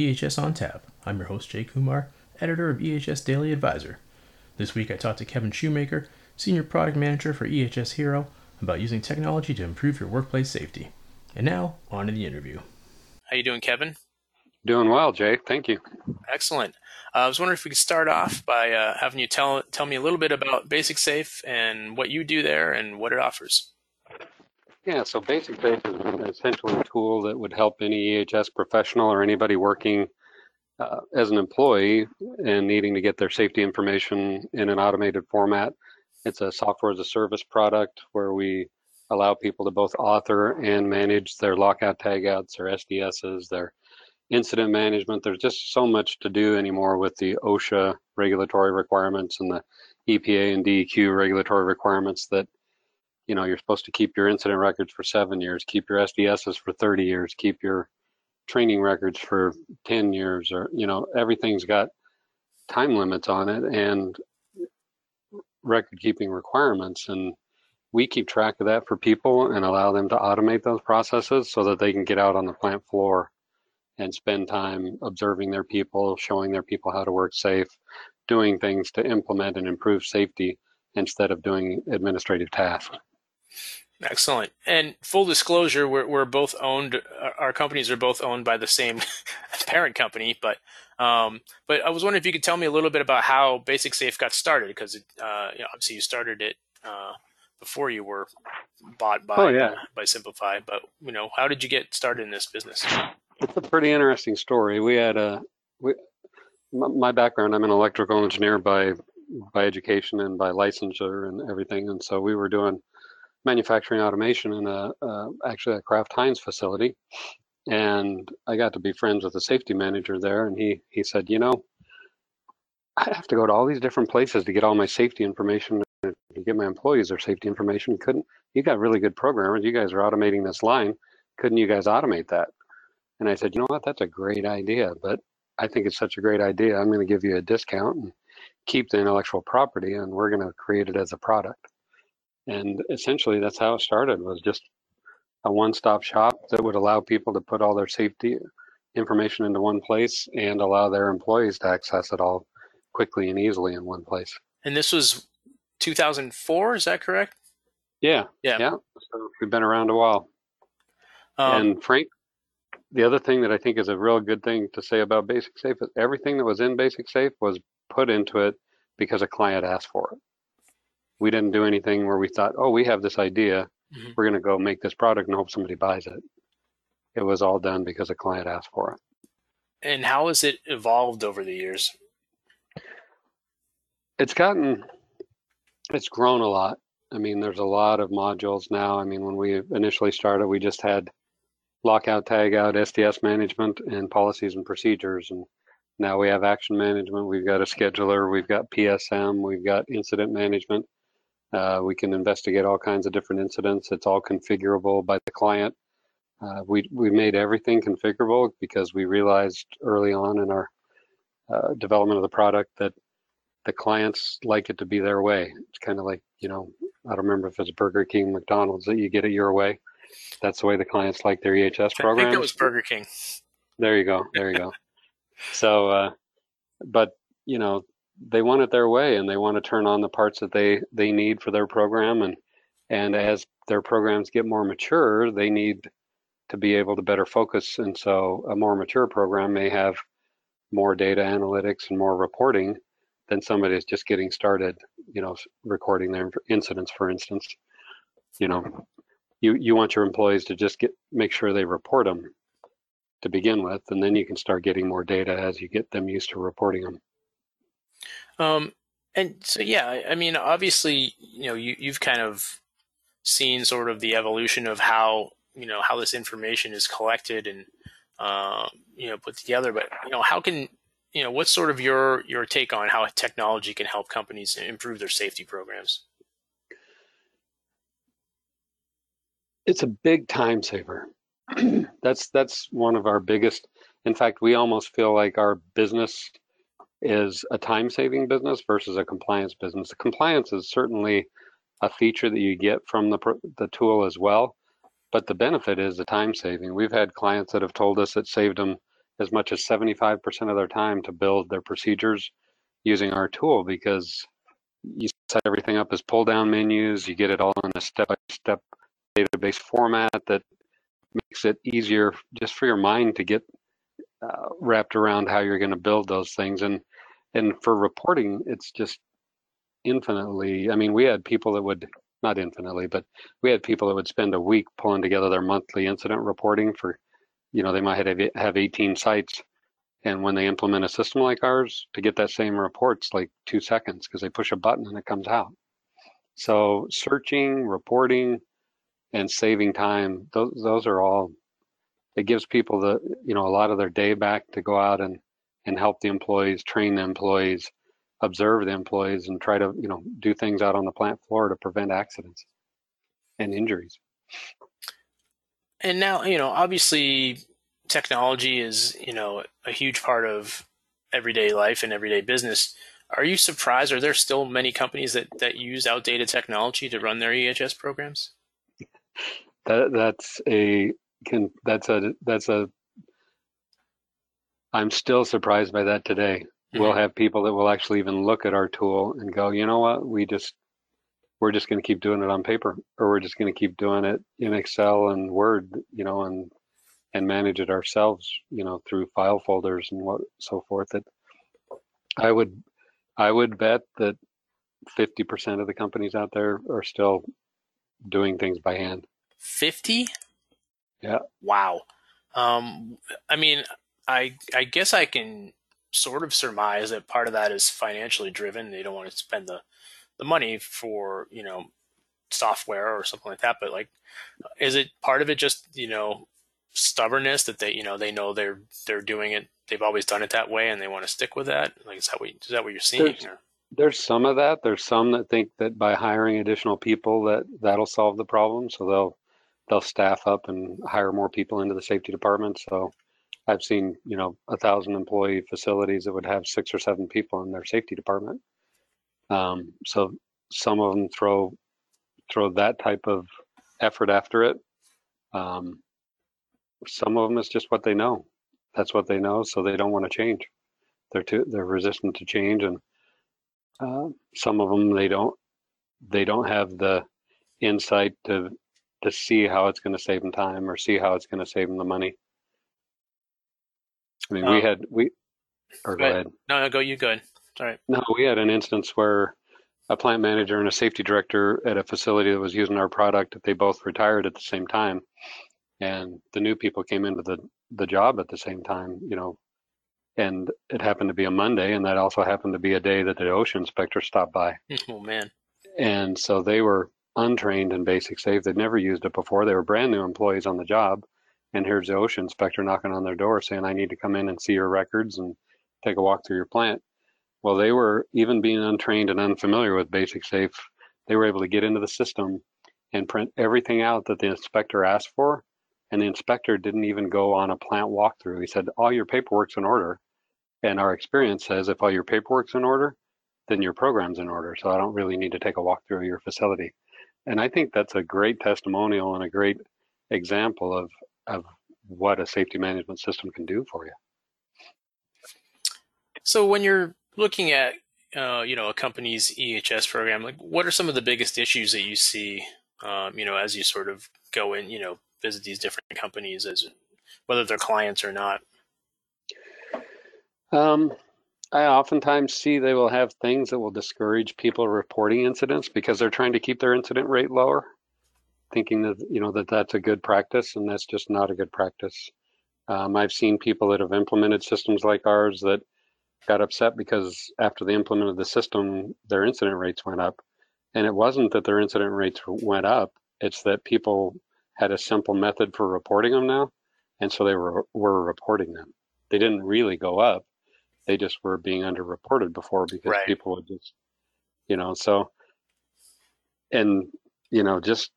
welcome to EHS on Tap. I'm your host, Jay Kumar, editor of EHS Daily Advisor. This week I talked to Kevin Shoemaker, Senior Product Manager for EHS Hero, about using technology to improve your workplace safety. And now, on to the interview. How you doing, Kevin? Doing well, Jay. Thank you. Excellent. Uh, I was wondering if we could start off by uh, having you tell tell me a little bit about Basic Safe and what you do there and what it offers. Yeah, so Basic Safe is essentially a tool that would help any EHS professional or anybody working uh, as an employee and needing to get their safety information in an automated format. It's a software as a service product where we allow people to both author and manage their lockout tagouts, their SDSs, their incident management. There's just so much to do anymore with the OSHA regulatory requirements and the EPA and DEQ regulatory requirements that you know you're supposed to keep your incident records for seven years keep your sds's for 30 years keep your training records for 10 years or you know everything's got time limits on it and record keeping requirements. And we keep track of that for people and allow them to automate those processes so that they can get out on the plant floor and spend time observing their people showing their people how to work safe doing things to implement and improve safety instead of doing administrative tasks Excellent. And full disclosure, we're, we're both owned. Our companies are both owned by the same parent company. But um, but I was wondering if you could tell me a little bit about how Basic Safe got started, because uh, you know, obviously you started it uh, before you were bought by oh, yeah. by Simplify. But you know, how did you get started in this business? It's a pretty interesting story. We had a we, my background. I'm an electrical engineer by by education and by licensure and everything, and so we were doing manufacturing automation in a uh, actually a Kraft Heinz facility, and I got to be friends with the safety manager there, and he he said, you know, I have to go to all these different places to get all my safety information to get my employees their safety information. Couldn't you got really good programmers? You guys are automating this line. Couldn't you guys automate that? And I said, you know what, that's a great idea, but I think it's such a great idea. I'm going to give you a discount and keep the intellectual property, and we're going to create it as a product and essentially that's how it started was just a one-stop shop that would allow people to put all their safety information into one place and allow their employees to access it all quickly and easily in one place. And this was 2004 is that correct? Yeah. Yeah. Yeah. So we've been around a while. Um, and frank the other thing that i think is a real good thing to say about basic safe is everything that was in basic safe was put into it because a client asked for it we didn't do anything where we thought, oh, we have this idea, mm-hmm. we're going to go make this product and hope somebody buys it. It was all done because a client asked for it. And how has it evolved over the years? It's gotten, it's grown a lot. I mean, there's a lot of modules now. I mean, when we initially started, we just had lockout, tagout, SDS management, and policies and procedures. And now we have action management. We've got a scheduler. We've got PSM. We've got incident management. Uh, we can investigate all kinds of different incidents. It's all configurable by the client. Uh, we we made everything configurable because we realized early on in our uh, development of the product that the clients like it to be their way. It's kind of like you know I don't remember if it's Burger King, McDonald's that you get it your way. That's the way the clients like their EHS program. I think it was Burger King. There you go. There you go. so, uh, but you know they want it their way and they want to turn on the parts that they they need for their program and and as their programs get more mature they need to be able to better focus and so a more mature program may have more data analytics and more reporting than somebody that's just getting started you know recording their incidents for instance. You know you you want your employees to just get make sure they report them to begin with and then you can start getting more data as you get them used to reporting them um, and so, yeah, I mean, obviously, you know, you, you've kind of seen sort of the evolution of how, you know, how this information is collected and, uh, you know, put together. But, you know, how can, you know, what's sort of your, your take on how technology can help companies improve their safety programs? It's a big time saver. that's that's one of our biggest. In fact, we almost feel like our business is a time saving business versus a compliance business. Compliance is certainly a feature that you get from the, the tool as well, but the benefit is the time saving. We've had clients that have told us it saved them as much as 75% of their time to build their procedures using our tool because you set everything up as pull down menus, you get it all in a step by step database format that makes it easier just for your mind to get uh, wrapped around how you're going to build those things. And and for reporting, it's just infinitely. I mean, we had people that would not infinitely, but we had people that would spend a week pulling together their monthly incident reporting for, you know, they might have have 18 sites, and when they implement a system like ours, to get that same report's like two seconds because they push a button and it comes out. So searching, reporting, and saving time, those those are all. It gives people the you know a lot of their day back to go out and and help the employees, train the employees, observe the employees and try to you know do things out on the plant floor to prevent accidents and injuries. And now you know obviously technology is you know a huge part of everyday life and everyday business. Are you surprised? Are there still many companies that that use outdated technology to run their ehs programs? That that's a can that's a that's a i'm still surprised by that today Mm-hmm. We'll have people that will actually even look at our tool and go, you know what, we just we're just going to keep doing it on paper, or we're just going to keep doing it in Excel and Word, you know, and and manage it ourselves, you know, through file folders and what so forth. That I would I would bet that 50% of the companies out there are still doing things by hand. 50? Yeah. Wow. Um, I mean, I I guess I can sort of surmise that part of that is financially driven. They don't want to spend the the money for you know software or something like that. But like, is it part of it just you know stubbornness that they you know they know they're they're doing it they've always done it that way and they want to stick with that like is that what is that what you're seeing there's, there's some of that there's some that think that by hiring additional people that that'll solve the problem so they'll they'll staff up and hire more people into the safety department so I've seen, you know, a thousand employee facilities that would have six or seven people in their safety department. Um, so some of them throw throw that type of effort after it. Um, some of them is just what they know. That's what they know, so they don't want to change. They're too they're resistant to change, and uh, some of them they don't they don't have the insight to to see how it's going to save them time or see how it's going to save them the money. I mean, um, we had we. Or go, go ahead. No, no, go. You go ahead. All right. No, we had an instance where a plant manager and a safety director at a facility that was using our product, they both retired at the same time, and the new people came into the the job at the same time. You know, and it happened to be a Monday, and that also happened to be a day that the OSHA inspector stopped by. Oh man! And so they were untrained in basic safe. They'd never used it before. They were brand new employees on the job, and here's the OSHA inspector knocking on their door saying, I need to come in and see your records and take a walk through your plant. Well, they were, even being untrained and unfamiliar with Basic Safe, they were able to get into the system and print everything out that the inspector asked for. And the inspector didn't even go on a plant walkthrough. He said, All your paperwork's in order. And our experience says if all your paperwork's in order, then your program's in order. So I don't really need to take a walkthrough of your facility. And I think that's a great testimonial and a great example of of what a safety management system can do for you. So when you're looking at uh, you know a company's EHS program, like what are some of the biggest issues that you see? Um, you know, as you sort of go in, you know, visit these different companies, as whether they're clients or not. Um, I oftentimes see they will have things that will discourage people reporting incidents because they're trying to keep their incident rate lower thinking that you know that that's a good practice, and that's just not a good practice. Um, I've seen people that have implemented systems like ours that got upset because after they implemented the system, their incident rates went up, and it wasn't that their incident rates went up; it's that people had a simple method for reporting them now, and so they were were reporting them. They didn't really go up; they just were being underreported before because right. people would just, you know, so and you know just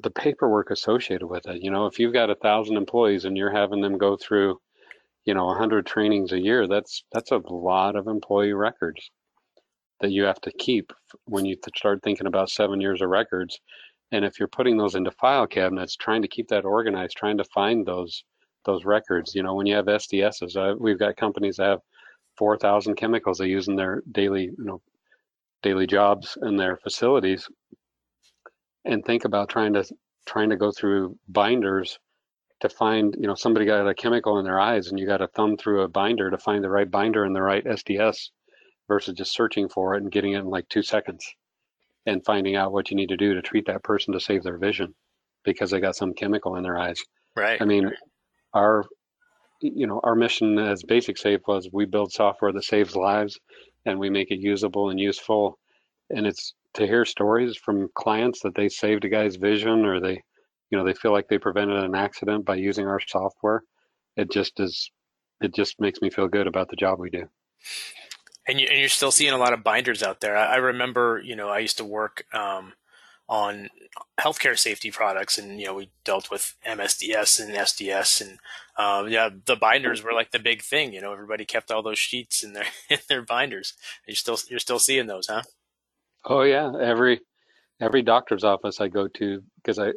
the paperwork associated with it. You know, if you've got a thousand employees and you're having them go through, you know, a hundred trainings a year, that's that's a lot of employee records that you have to keep when you start thinking about seven years of records. And if you're putting those into file cabinets, trying to keep that organized, trying to find those those records. You know, when you have SDSs, uh, we've got companies that have 4,000 chemicals they use in their daily, you know, daily jobs in their facilities. And think about trying to trying to go through binders to find, you know, somebody got a chemical in their eyes and you got to thumb through a binder to find the right binder and the right SDS versus just searching for it and getting it in like two seconds and finding out what you need to do to treat that person to save their vision because they got some chemical in their eyes. Right. I mean, our you know our mission as basic safe was we build software that saves lives and we make it usable and useful. And it's to hear stories from clients that they saved a guy's vision or they you know they feel like they prevented an accident by using our software. It just is it just makes me feel good about the job we do. And, you, you're still seeing a lot of binders out there. I, I remember you know i used to work um, on healthcare safety products, and you know we dealt with MSDS and SDS, and uh, yeah, the binders were like the big thing. You know, everybody kept all those sheets in their in their binders. You still you're still seeing those, huh? Oh yeah, every every doctor's office I go to because I,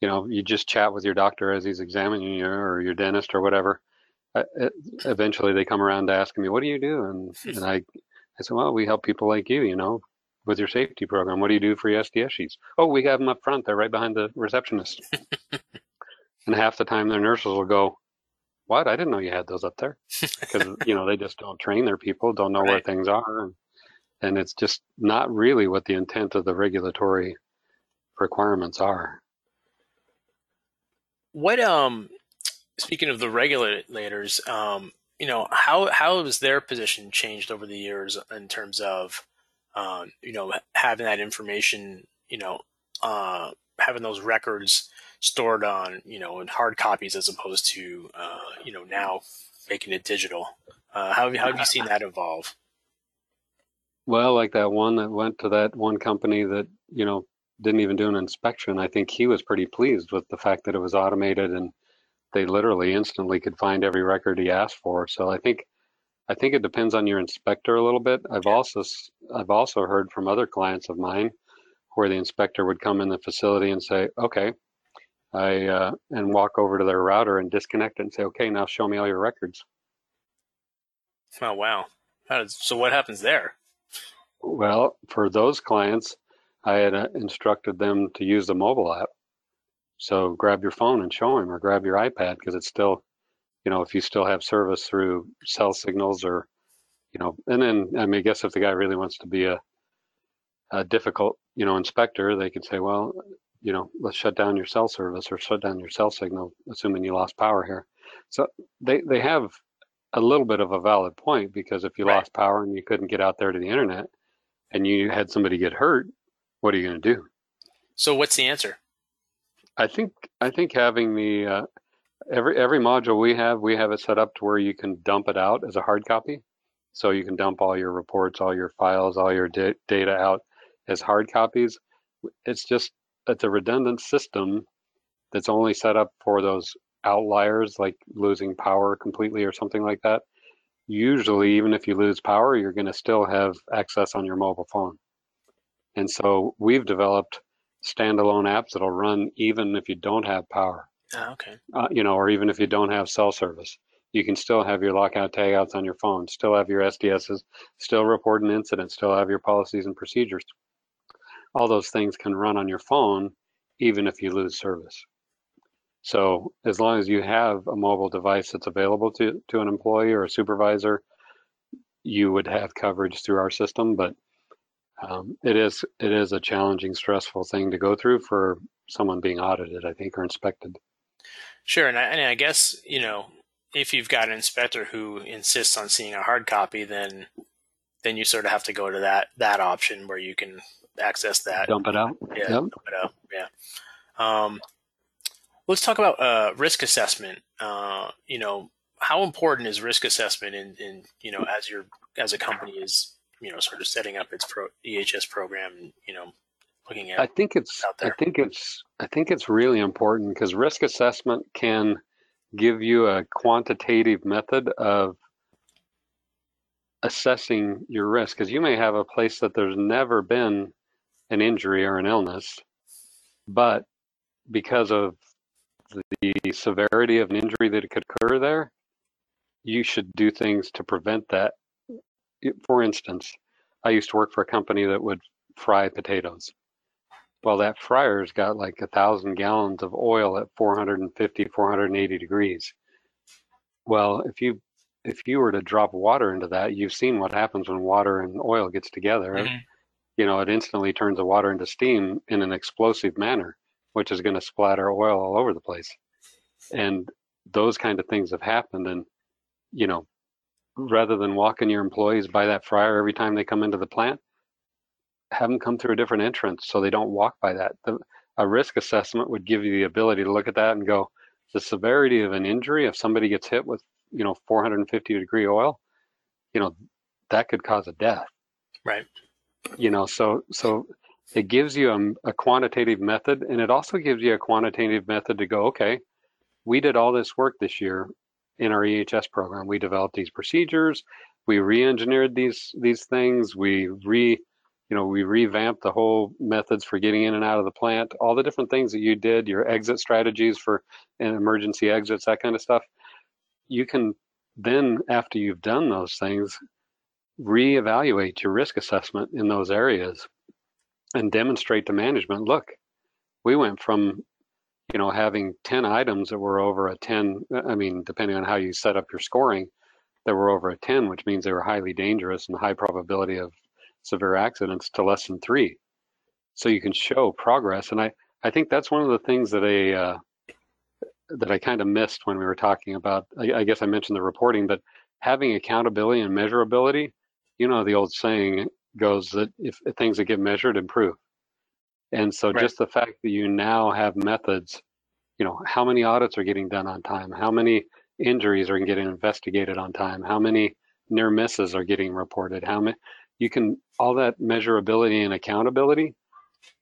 you know, you just chat with your doctor as he's examining you or your dentist or whatever. I, eventually, they come around to asking me, "What do you do?" And and I, I said, "Well, we help people like you. You know, with your safety program? What do you do for your SDS sheets? Oh, we have them up front. They're right behind the receptionist. and half the time their nurses will go, what? I didn't know you had those up there. Because, you know, they just don't train their people, don't know right. where things are. And, and it's just not really what the intent of the regulatory requirements are. What, um, speaking of the regulators, um, you know, how, how has their position changed over the years in terms of, um, you know, having that information, you know, uh, having those records stored on, you know, in hard copies as opposed to, uh, you know, now making it digital. Uh, how, how have you seen that evolve? Well, like that one that went to that one company that, you know, didn't even do an inspection. I think he was pretty pleased with the fact that it was automated and they literally instantly could find every record he asked for. So I think I think it depends on your inspector a little bit. I've also I've also heard from other clients of mine where the inspector would come in the facility and say, "Okay," I uh, and walk over to their router and disconnect it and say, "Okay, now show me all your records." Oh wow! So what happens there? Well, for those clients, I had uh, instructed them to use the mobile app. So grab your phone and show them, or grab your iPad because it's still you know, if you still have service through cell signals or, you know, and then I mean, I guess if the guy really wants to be a, a difficult, you know, inspector, they could say, well, you know, let's shut down your cell service or shut down your cell signal, assuming you lost power here. So they, they have a little bit of a valid point because if you right. lost power and you couldn't get out there to the internet and you had somebody get hurt, what are you going to do? So what's the answer? I think I think having the uh, every every module we have, we have it set up to where you can dump it out as a hard copy. So you can dump all your reports, all your files, all your da- data out as hard copies. It's just it's a redundant system that's only set up for those outliers like losing power completely or something like that. Usually, even if you lose power, you're going to still have access on your mobile phone. And so we've developed standalone apps that'll run even if you don't have power. Oh, okay. Uh, you know, or even if you don't have cell service, you can still have your lockout tagouts on your phone, still have your SDSs, still report an incident, still have your policies and procedures. All those things can run on your phone, even if you lose service. So as long as you have a mobile device that's available to, to an employee or a supervisor, you would have coverage through our system. But um, it is it is a challenging, stressful thing to go through for someone being audited, I think, or inspected. Sure, and I, and I guess you know if you've got an inspector who insists on seeing a hard copy, then then you sort of have to go to that that option where you can access that. Dump it out. Yeah, yep. dump it out. Yeah. Um, let's talk about uh, risk assessment. Uh, you know, how important is risk assessment in, in you know as your as a company is you know sort of setting up its pro, EHS program? You know, looking at? I think it's I think it's I think it's really important because risk assessment can give you a quantitative method of assessing your risk because you may have a place that there's never been an injury or an illness but because of the severity of an injury that could occur there, you should do things to prevent that. For instance, I used to work for a company that would fry potatoes. Well, that fryer's got like a thousand gallons of oil at 450, 480 degrees. Well, if you if you were to drop water into that, you've seen what happens when water and oil gets together. Mm-hmm. You know, it instantly turns the water into steam in an explosive manner, which is going to splatter oil all over the place. And those kind of things have happened. And, you know, rather than walking your employees by that fryer every time they come into the plant, have them come through a different entrance so they don't walk by that. The, a risk assessment would give you the ability to look at that and go, the severity of an injury, if somebody gets hit with, you know, 450 degree oil, you know, that could cause a death. Right. You know, so so it gives you a, a quantitative method, and it also gives you a quantitative method to go, okay, we did all this work this year in our EHS program. We developed these procedures, we re-engineered these these things, we re you know, we revamped the whole methods for getting in and out of the plant, all the different things that you did, your exit strategies for emergency exits, that kind of stuff. You can then, after you've done those things, reevaluate your risk assessment in those areas and demonstrate to management, look, we went from, you know, having 10 items that were over a 10, uh, I mean, depending on how you set up your scoring, that were over a 10, which means they were highly dangerous and high probability of severe accidents to less than three. So you can show progress, and I I think that's one of the things that I uh, that I kind of missed when we were talking about. I, I guess I mentioned the reporting, but having accountability and measurability. You know, the old saying goes that if, things that get measured improve, and so right. just the fact that you now have methods, you know, how many audits are getting done on time, how many injuries are getting investigated on time, how many near misses are getting reported, how many you can all that measurability and accountability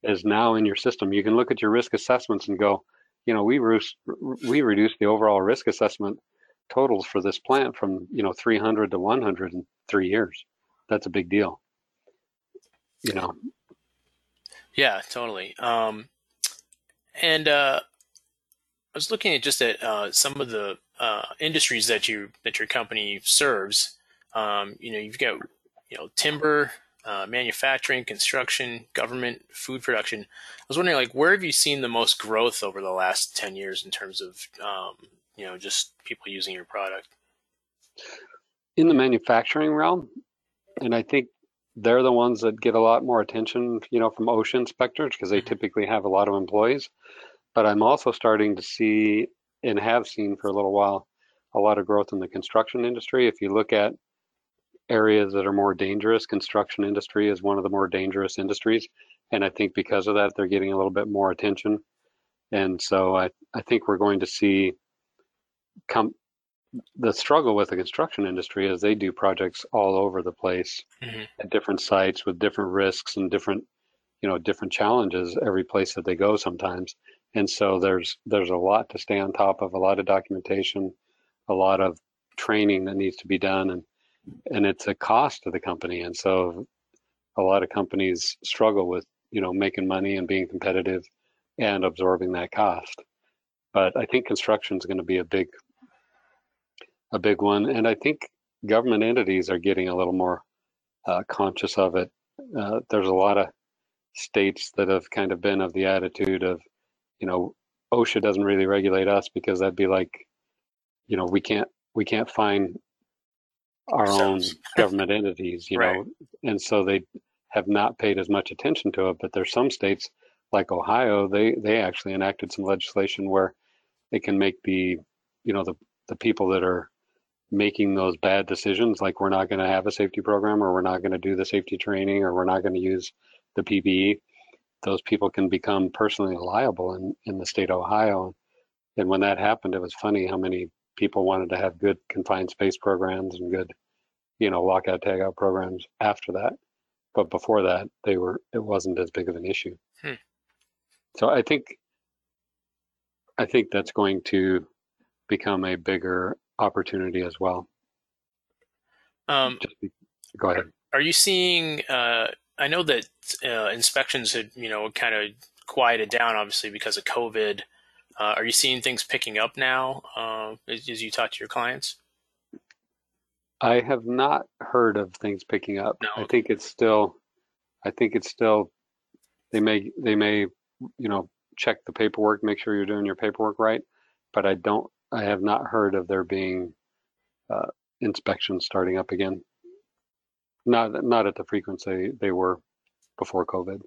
is now in your system. You can look at your risk assessments and go, you know, we re- we reduced the overall risk assessment totals for this plant from you know 300 to 100 in three years. That's a big deal. You know. Yeah, totally. Um, and uh, I was looking at just at uh, some of the uh, industries that you that your company serves. Um, you know, you've got you know, timber, uh, manufacturing, construction, government, food production. I was wondering, like, where have you seen the most growth over the last ten years in terms of, um, you know, just people using your product? In the manufacturing realm, and I think they're the ones that get a lot more attention, you know, from OSHA inspectors because they mm-hmm. typically have a lot of employees. But I'm also starting to see and have seen for a little while a lot of growth in the construction industry. If you look at areas that are more dangerous. Construction industry is one of the more dangerous industries. And I think because of that, they're getting a little bit more attention. And so I, I think we're going to see come the struggle with the construction industry is they do projects all over the place mm-hmm. at different sites with different risks and different you know different challenges every place that they go sometimes and so there's there's a lot to stay on top of a lot of documentation a lot of training that needs to be done and and it's a cost to the company. And so a lot of companies struggle with, you know, making money and being competitive and absorbing that cost. But I think construction is going to be a big, a big one. And I think government entities are getting a little more uh, conscious of it. Uh, there's a lot of states that have kind of been of the attitude of, you know, OSHA doesn't really regulate us because that'd be like, you know, we can't we can't find our own government entities, you right. know, and so they have not paid as much attention to it. But there's some states like Ohio, they they actually enacted some legislation where they can make the, you know, the the people that are making those bad decisions, like we're not going to have a safety program, or we're not going to do the safety training, or we're not going to use the PPE. Those people can become personally liable in in the state of Ohio. And when that happened, it was funny how many people wanted to have good confined space programs and good, you know, lockout tagout programs after that. But before that, they were it wasn't as big of an issue. Hmm. So I think I think that's going to become a bigger opportunity as well. Um, be, go ahead. Are you seeing? Uh, I know that uh, inspections had you know kind of quieted down, obviously because of COVID. Uh, are you seeing things picking up now uh, as, as, you talk to your clients? I have not heard of things picking up. No. I think it's still, I think it's still, they may, they may, you know, check the paperwork, make sure you're doing your paperwork right. But I don't, I have not heard of there being uh, inspections starting up again. Not, not at the frequency they were before COVID.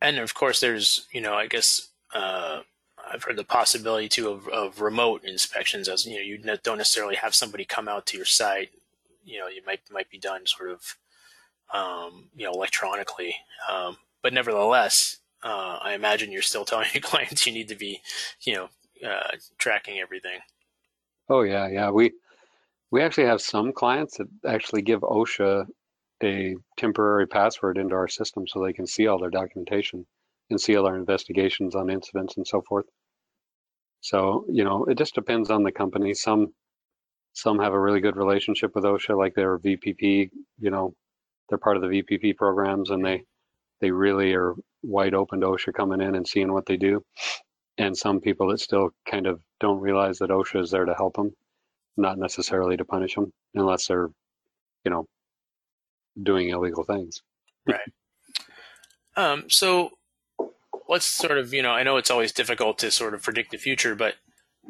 And of course, there's, you know, I guess uh, I've heard the possibility too of, of remote inspections, as you know, you don't necessarily have somebody come out to your site. You know, it might might be done sort of, um, you know, electronically. Um, but nevertheless, uh, I imagine you're still telling your clients you need to be, you know, uh, tracking everything. Oh yeah, yeah. We we actually have some clients that actually give OSHA a temporary password into our system so they can see all their documentation and see all our investigations on incidents and so forth. So, you know, it just depends on the company. Some some have a really good relationship with OSHA, like their VPP, you know, they're part of the VPP programs and they they really are wide open to OSHA coming in and seeing what they do. And some people that still kind of don't realize that OSHA is there to help them, not necessarily to punish them, unless they're, you know, doing illegal things. Right. Um, so let's sort of, you know, I know it's always difficult to sort of predict the future, but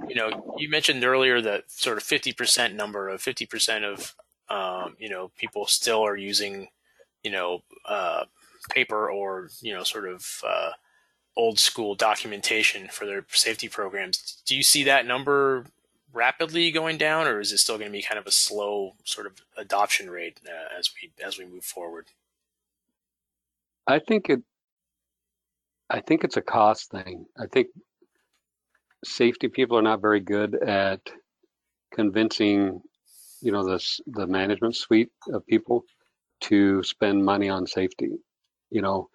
you know, you mentioned earlier that sort of 50% number of 50% of, um, you know, people still are using, you know, uh, paper or, you know, sort of, uh, old school documentation for their safety programs. Do you see that number rapidly going down, or is it still going to be kind of a slow sort of adoption rate uh, as we as we move forward? I think it. I think it's a cost thing. I think safety people are not very good at convincing, you know, this the management suite of people to spend money on safety. You know,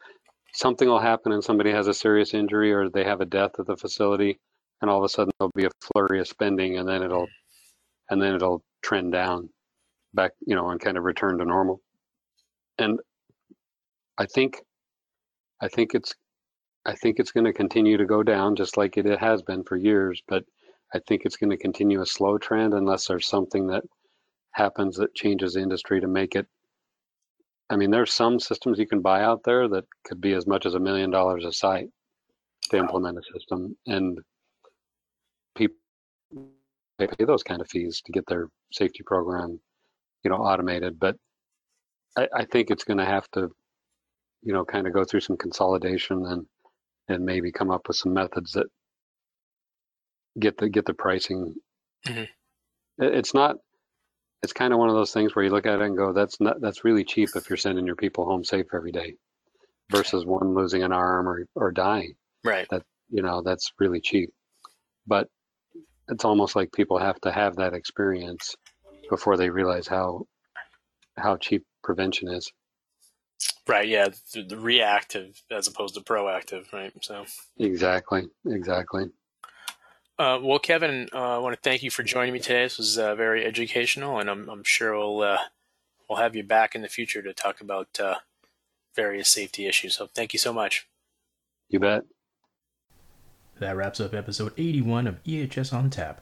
something will happen and somebody has a serious injury or they have a death at the facility and all of a sudden there'll be a flurry of spending and then it'll and then it'll trend down back you know and kind of return to normal and i think i think it's i think it's going to continue to go down just like it has been for years but i think it's going to continue a slow trend unless there's something that happens that changes the industry to make it i mean there's some systems you can buy out there that could be as much as a million dollars a site to implement a system and people pay those kind of fees to get their safety program, you know, automated. But I, I think it's going to have to, you know, kind of go through some consolidation and and maybe come up with some methods that get the get the pricing. Mm-hmm. It's not. It's kind of one of those things where you look at it and go, "That's not. That's really cheap if you're sending your people home safe every day." versus one losing an arm or, or dying. Right. That you know, that's really cheap. But it's almost like people have to have that experience before they realize how how cheap prevention is. Right. Yeah. The, the reactive as opposed to proactive. Right. So. Exactly. Exactly. Uh, well, Kevin, uh, I want to thank you for joining me today. This was uh, very educational, and I'm, I'm sure we'll uh, we'll have you back in the future to talk about uh, various safety issues. So, thank you so much. You bet. That wraps up episode 81 of EHS on Tap.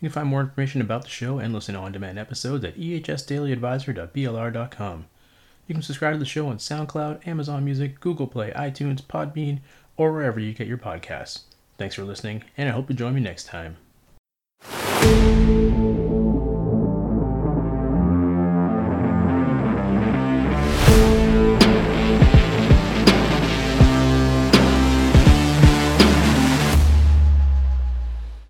You can find more information about the show and listen to on demand episodes at ehsdailyadvisor.blr.com. You can subscribe to the show on SoundCloud, Amazon Music, Google Play, iTunes, Podbean, or wherever you get your podcasts. Thanks for listening, and I hope you join me next time.